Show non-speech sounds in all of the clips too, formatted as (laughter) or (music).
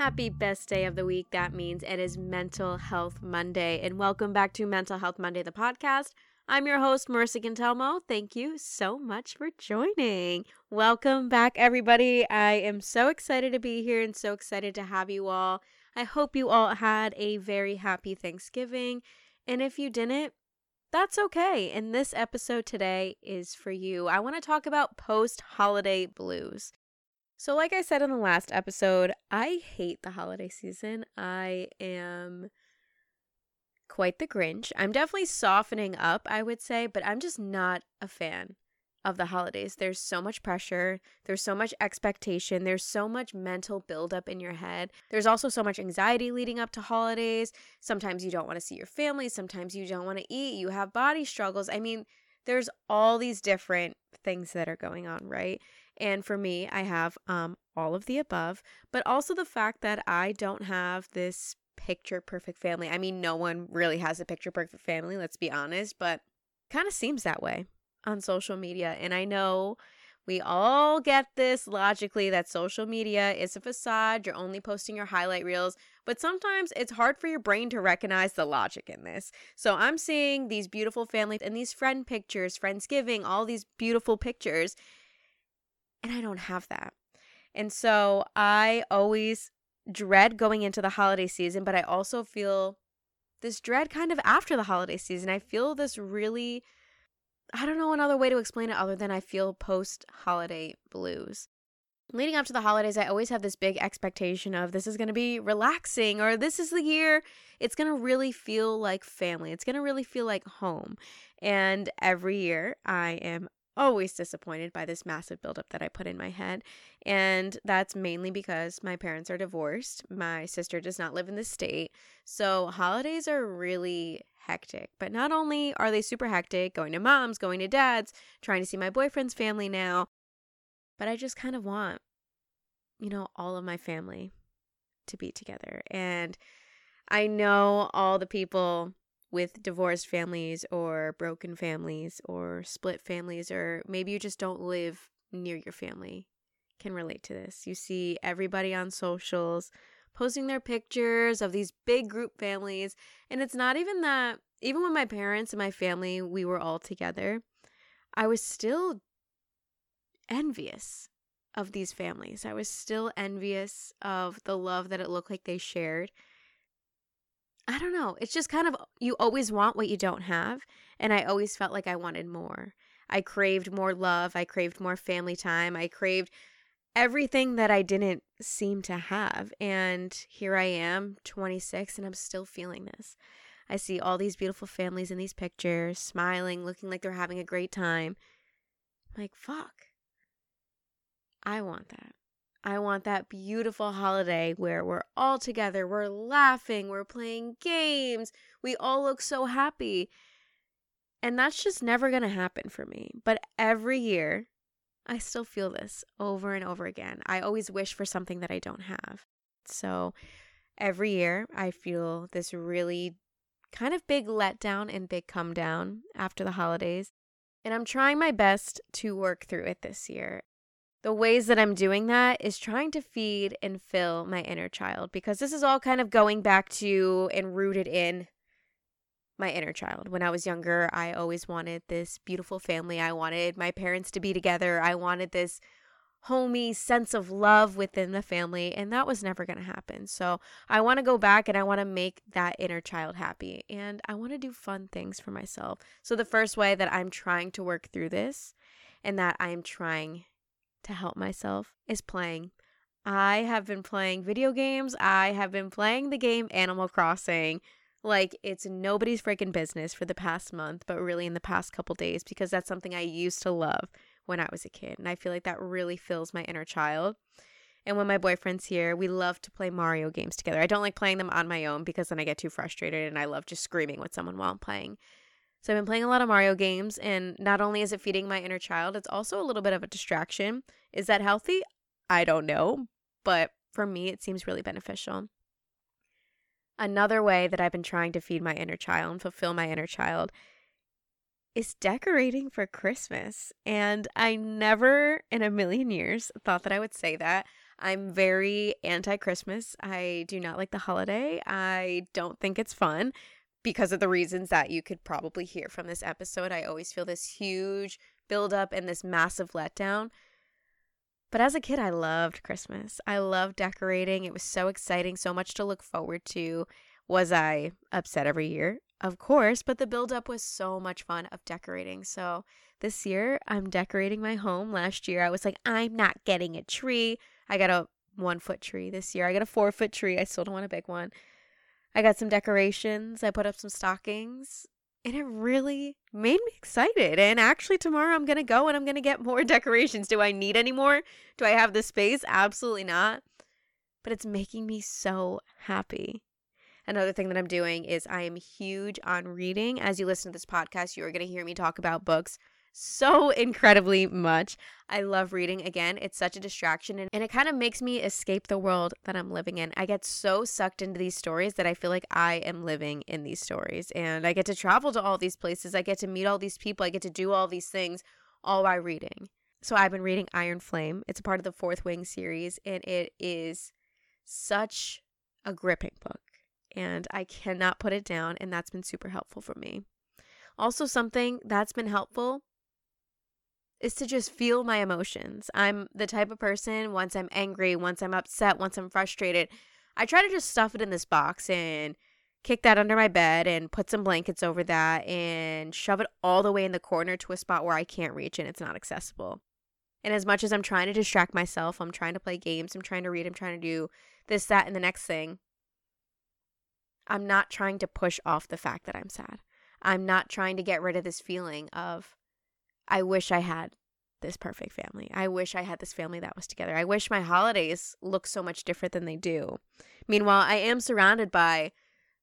Happy best day of the week. That means it is Mental Health Monday. And welcome back to Mental Health Monday, the podcast. I'm your host, Marissa Cantelmo. Thank you so much for joining. Welcome back, everybody. I am so excited to be here and so excited to have you all. I hope you all had a very happy Thanksgiving. And if you didn't, that's okay. And this episode today is for you. I want to talk about post holiday blues. So, like I said in the last episode, I hate the holiday season. I am quite the Grinch. I'm definitely softening up, I would say, but I'm just not a fan of the holidays. There's so much pressure, there's so much expectation, there's so much mental buildup in your head. There's also so much anxiety leading up to holidays. Sometimes you don't want to see your family, sometimes you don't want to eat, you have body struggles. I mean, there's all these different things that are going on, right? And for me, I have um, all of the above, but also the fact that I don't have this picture perfect family. I mean, no one really has a picture perfect family, let's be honest, but kind of seems that way on social media. And I know we all get this logically that social media is a facade. You're only posting your highlight reels, but sometimes it's hard for your brain to recognize the logic in this. So I'm seeing these beautiful families and these friend pictures, Friendsgiving, all these beautiful pictures and I don't have that. And so I always dread going into the holiday season, but I also feel this dread kind of after the holiday season. I feel this really, I don't know another way to explain it other than I feel post holiday blues. Leading up to the holidays, I always have this big expectation of this is going to be relaxing or this is the year it's going to really feel like family. It's going to really feel like home. And every year I am always disappointed by this massive buildup that I put in my head. And that's mainly because my parents are divorced. My sister does not live in the state. So holidays are really hectic. But not only are they super hectic, going to mom's, going to dad's, trying to see my boyfriend's family now, but I just kind of want, you know, all of my family to be together. And I know all the people with divorced families or broken families or split families, or maybe you just don't live near your family, can relate to this. You see everybody on socials posting their pictures of these big group families, and it's not even that, even when my parents and my family, we were all together, I was still envious of these families. I was still envious of the love that it looked like they shared. I don't know. It's just kind of, you always want what you don't have. And I always felt like I wanted more. I craved more love. I craved more family time. I craved everything that I didn't seem to have. And here I am, 26, and I'm still feeling this. I see all these beautiful families in these pictures, smiling, looking like they're having a great time. I'm like, fuck. I want that. I want that beautiful holiday where we're all together, we're laughing, we're playing games, we all look so happy. And that's just never going to happen for me. But every year, I still feel this over and over again. I always wish for something that I don't have. So every year, I feel this really kind of big letdown and big come down after the holidays. And I'm trying my best to work through it this year the ways that I'm doing that is trying to feed and fill my inner child because this is all kind of going back to and rooted in my inner child. When I was younger, I always wanted this beautiful family. I wanted my parents to be together. I wanted this homey sense of love within the family, and that was never going to happen. So, I want to go back and I want to make that inner child happy, and I want to do fun things for myself. So, the first way that I'm trying to work through this and that I'm trying to help myself is playing. I have been playing video games. I have been playing the game Animal Crossing like it's nobody's freaking business for the past month, but really in the past couple days because that's something I used to love when I was a kid. And I feel like that really fills my inner child. And when my boyfriend's here, we love to play Mario games together. I don't like playing them on my own because then I get too frustrated and I love just screaming with someone while I'm playing. So I've been playing a lot of Mario games, and not only is it feeding my inner child, it's also a little bit of a distraction. Is that healthy? I don't know, but for me, it seems really beneficial. Another way that I've been trying to feed my inner child and fulfill my inner child is decorating for Christmas. And I never in a million years thought that I would say that. I'm very anti Christmas. I do not like the holiday. I don't think it's fun because of the reasons that you could probably hear from this episode. I always feel this huge buildup and this massive letdown. But as a kid, I loved Christmas. I loved decorating. It was so exciting, so much to look forward to. Was I upset every year? Of course, but the buildup was so much fun of decorating. So this year, I'm decorating my home. Last year, I was like, I'm not getting a tree. I got a one foot tree this year. I got a four foot tree. I still don't want a big one. I got some decorations. I put up some stockings. And it really made me excited. And actually, tomorrow I'm going to go and I'm going to get more (laughs) decorations. Do I need any more? Do I have the space? Absolutely not. But it's making me so happy. Another thing that I'm doing is I am huge on reading. As you listen to this podcast, you are going to hear me talk about books so incredibly much. I love reading. Again, it's such a distraction and, and it kind of makes me escape the world that I'm living in. I get so sucked into these stories that I feel like I am living in these stories. And I get to travel to all these places. I get to meet all these people. I get to do all these things all by reading. So I've been reading Iron Flame. It's a part of the Fourth Wing series, and it is such a gripping book. And I cannot put it down, and that's been super helpful for me. Also, something that's been helpful is to just feel my emotions. I'm the type of person, once I'm angry, once I'm upset, once I'm frustrated, I try to just stuff it in this box and kick that under my bed and put some blankets over that and shove it all the way in the corner to a spot where I can't reach and it's not accessible. And as much as I'm trying to distract myself, I'm trying to play games, I'm trying to read, I'm trying to do this, that, and the next thing, I'm not trying to push off the fact that I'm sad. I'm not trying to get rid of this feeling of I wish I had this perfect family. I wish I had this family that was together. I wish my holidays looked so much different than they do. Meanwhile, I am surrounded by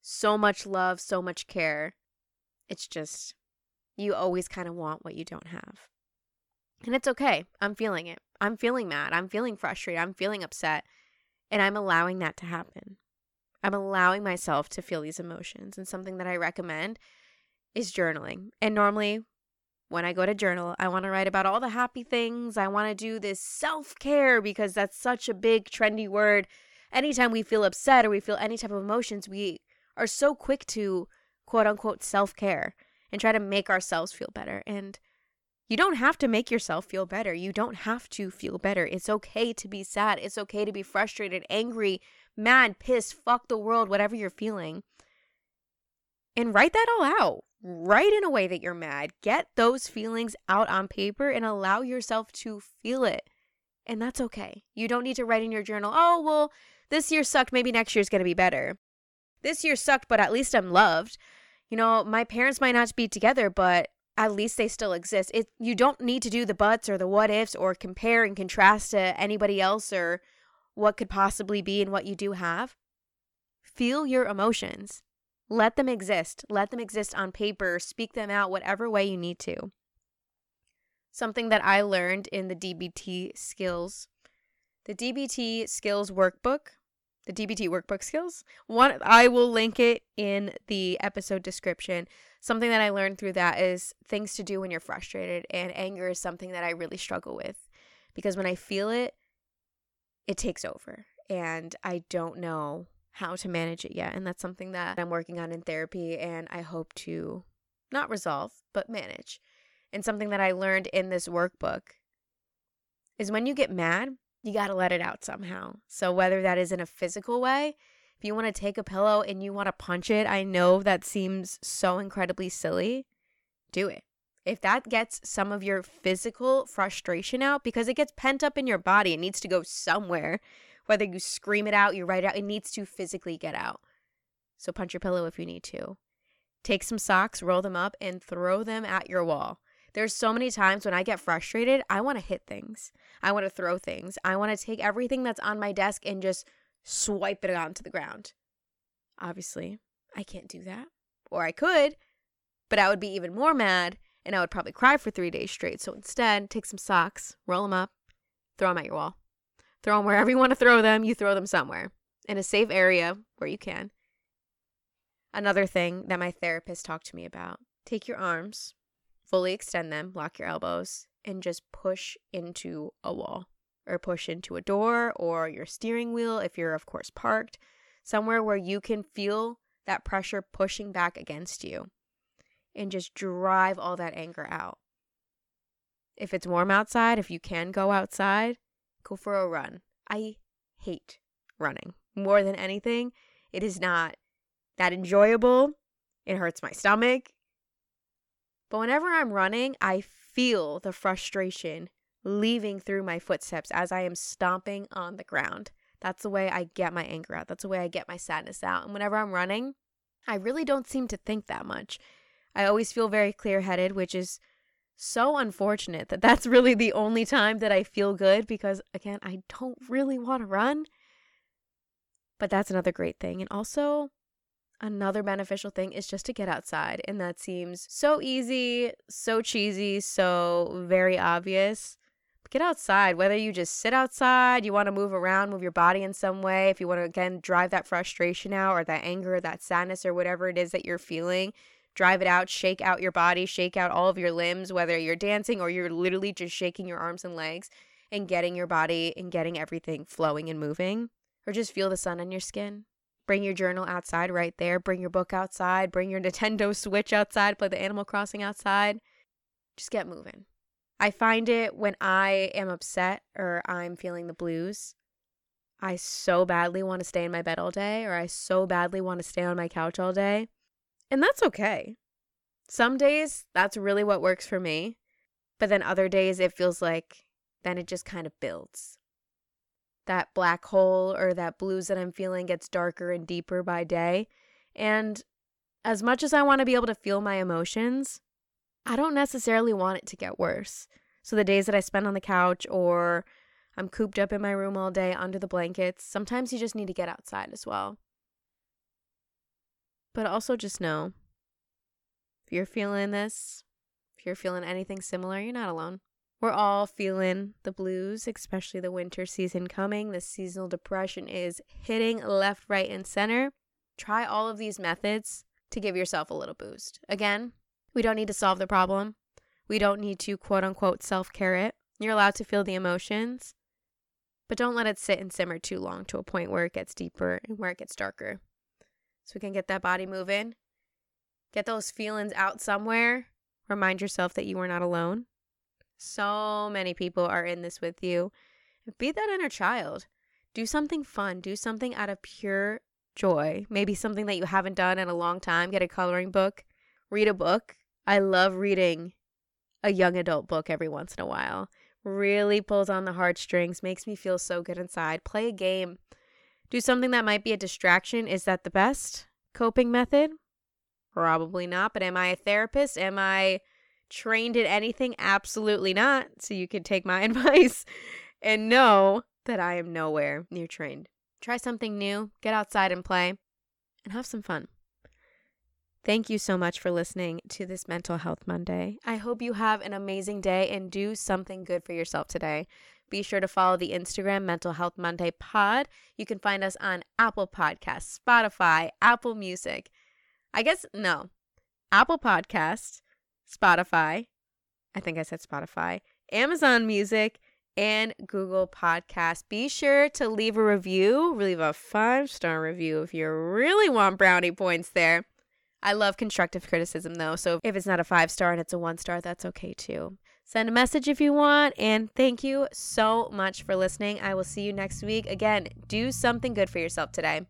so much love, so much care. It's just, you always kind of want what you don't have. And it's okay. I'm feeling it. I'm feeling mad. I'm feeling frustrated. I'm feeling upset. And I'm allowing that to happen. I'm allowing myself to feel these emotions. And something that I recommend is journaling. And normally, when I go to journal, I want to write about all the happy things. I want to do this self care because that's such a big, trendy word. Anytime we feel upset or we feel any type of emotions, we are so quick to quote unquote self care and try to make ourselves feel better. And you don't have to make yourself feel better. You don't have to feel better. It's okay to be sad. It's okay to be frustrated, angry, mad, pissed, fuck the world, whatever you're feeling. And write that all out write in a way that you're mad. Get those feelings out on paper and allow yourself to feel it. And that's okay. You don't need to write in your journal, oh, well, this year sucked. Maybe next year's going to be better. This year sucked, but at least I'm loved. You know, my parents might not be together, but at least they still exist. It you don't need to do the buts or the what ifs or compare and contrast to anybody else or what could possibly be and what you do have. Feel your emotions. Let them exist. Let them exist on paper. Speak them out whatever way you need to. Something that I learned in the DBT skills, the DBT skills workbook, the DBT workbook skills. One I will link it in the episode description. Something that I learned through that is things to do when you're frustrated and anger is something that I really struggle with because when I feel it it takes over and I don't know how to manage it yet. And that's something that I'm working on in therapy and I hope to not resolve, but manage. And something that I learned in this workbook is when you get mad, you got to let it out somehow. So, whether that is in a physical way, if you want to take a pillow and you want to punch it, I know that seems so incredibly silly. Do it. If that gets some of your physical frustration out, because it gets pent up in your body, it needs to go somewhere. Whether you scream it out, you write it out, it needs to physically get out. So punch your pillow if you need to. Take some socks, roll them up, and throw them at your wall. There's so many times when I get frustrated, I want to hit things. I want to throw things. I want to take everything that's on my desk and just swipe it onto the ground. Obviously, I can't do that. Or I could, but I would be even more mad and I would probably cry for three days straight. So instead, take some socks, roll them up, throw them at your wall. Throw them wherever you want to throw them. You throw them somewhere in a safe area where you can. Another thing that my therapist talked to me about take your arms, fully extend them, lock your elbows, and just push into a wall or push into a door or your steering wheel if you're, of course, parked, somewhere where you can feel that pressure pushing back against you and just drive all that anger out. If it's warm outside, if you can go outside, go for a run. I hate running more than anything. It is not that enjoyable. It hurts my stomach. But whenever I'm running, I feel the frustration leaving through my footsteps as I am stomping on the ground. That's the way I get my anger out. That's the way I get my sadness out. And whenever I'm running, I really don't seem to think that much. I always feel very clear headed, which is so unfortunate that that's really the only time that I feel good because, again, I don't really want to run. But that's another great thing. And also, another beneficial thing is just to get outside. And that seems so easy, so cheesy, so very obvious. Get outside, whether you just sit outside, you want to move around, move your body in some way, if you want to, again, drive that frustration out or that anger, or that sadness, or whatever it is that you're feeling drive it out, shake out your body, shake out all of your limbs, whether you're dancing or you're literally just shaking your arms and legs and getting your body and getting everything flowing and moving. Or just feel the sun on your skin. Bring your journal outside right there. Bring your book outside. Bring your (laughs) Nintendo Switch outside. Play the Animal Crossing outside. Just get moving. I find it when I am upset or I'm feeling the blues. I so badly want to stay in my bed all day, or I so badly want to stay on my couch all day. And that's okay. Some days that's really what works for me. But then other days it feels like then it just kind of builds. That black hole or that blues that I'm feeling gets darker and deeper by day. And as much as I want to be able to feel my emotions, I don't necessarily want it to get worse. So the days that I spend on the couch or I'm cooped up in my room all day under the blankets, sometimes you just need to get outside as well. But also just know if you're feeling this, if you're feeling anything similar, you're not alone. We're all feeling the blues, especially the winter season coming. The seasonal depression is hitting left, right, and center. Try all of these methods to give yourself a little boost. Again, we don't need to solve the problem. We don't need to quote unquote self care it. You're allowed to feel the emotions, but don't let it sit and simmer too long to a point where it gets deeper and where it gets darker so we can get that body moving. Get those feelings out somewhere. Remind yourself that you are not alone. So many people are in this with you. Be that inner child. Do something fun. Do something out of pure joy. Maybe something that you haven't done in a long time. Get a coloring book. Read a book. I love reading a young adult book every once in a while. Really pulls on the heartstrings, makes me feel so good inside. Play a game do something that might be a distraction. Is that the best coping method? Probably not. But am I a therapist? Am I trained in anything? Absolutely not. So you can take my (laughs) advice and know that I am nowhere near trained. Try something new, get outside and play, and have some fun. Thank you so much for listening to this Mental Health Monday. I hope you have an amazing day and do something good for yourself today. Be sure to follow the Instagram Mental Health Monday Pod. You can find us on Apple Podcasts, Spotify, Apple Music. I guess no. Apple Podcasts, Spotify. I think I said Spotify, Amazon Music, and Google Podcasts. Be sure to leave a review, leave a five star review if you really want brownie points there. I love constructive criticism though, so if it's not a five star and it's a one star, that's okay too. Send a message if you want. And thank you so much for listening. I will see you next week. Again, do something good for yourself today.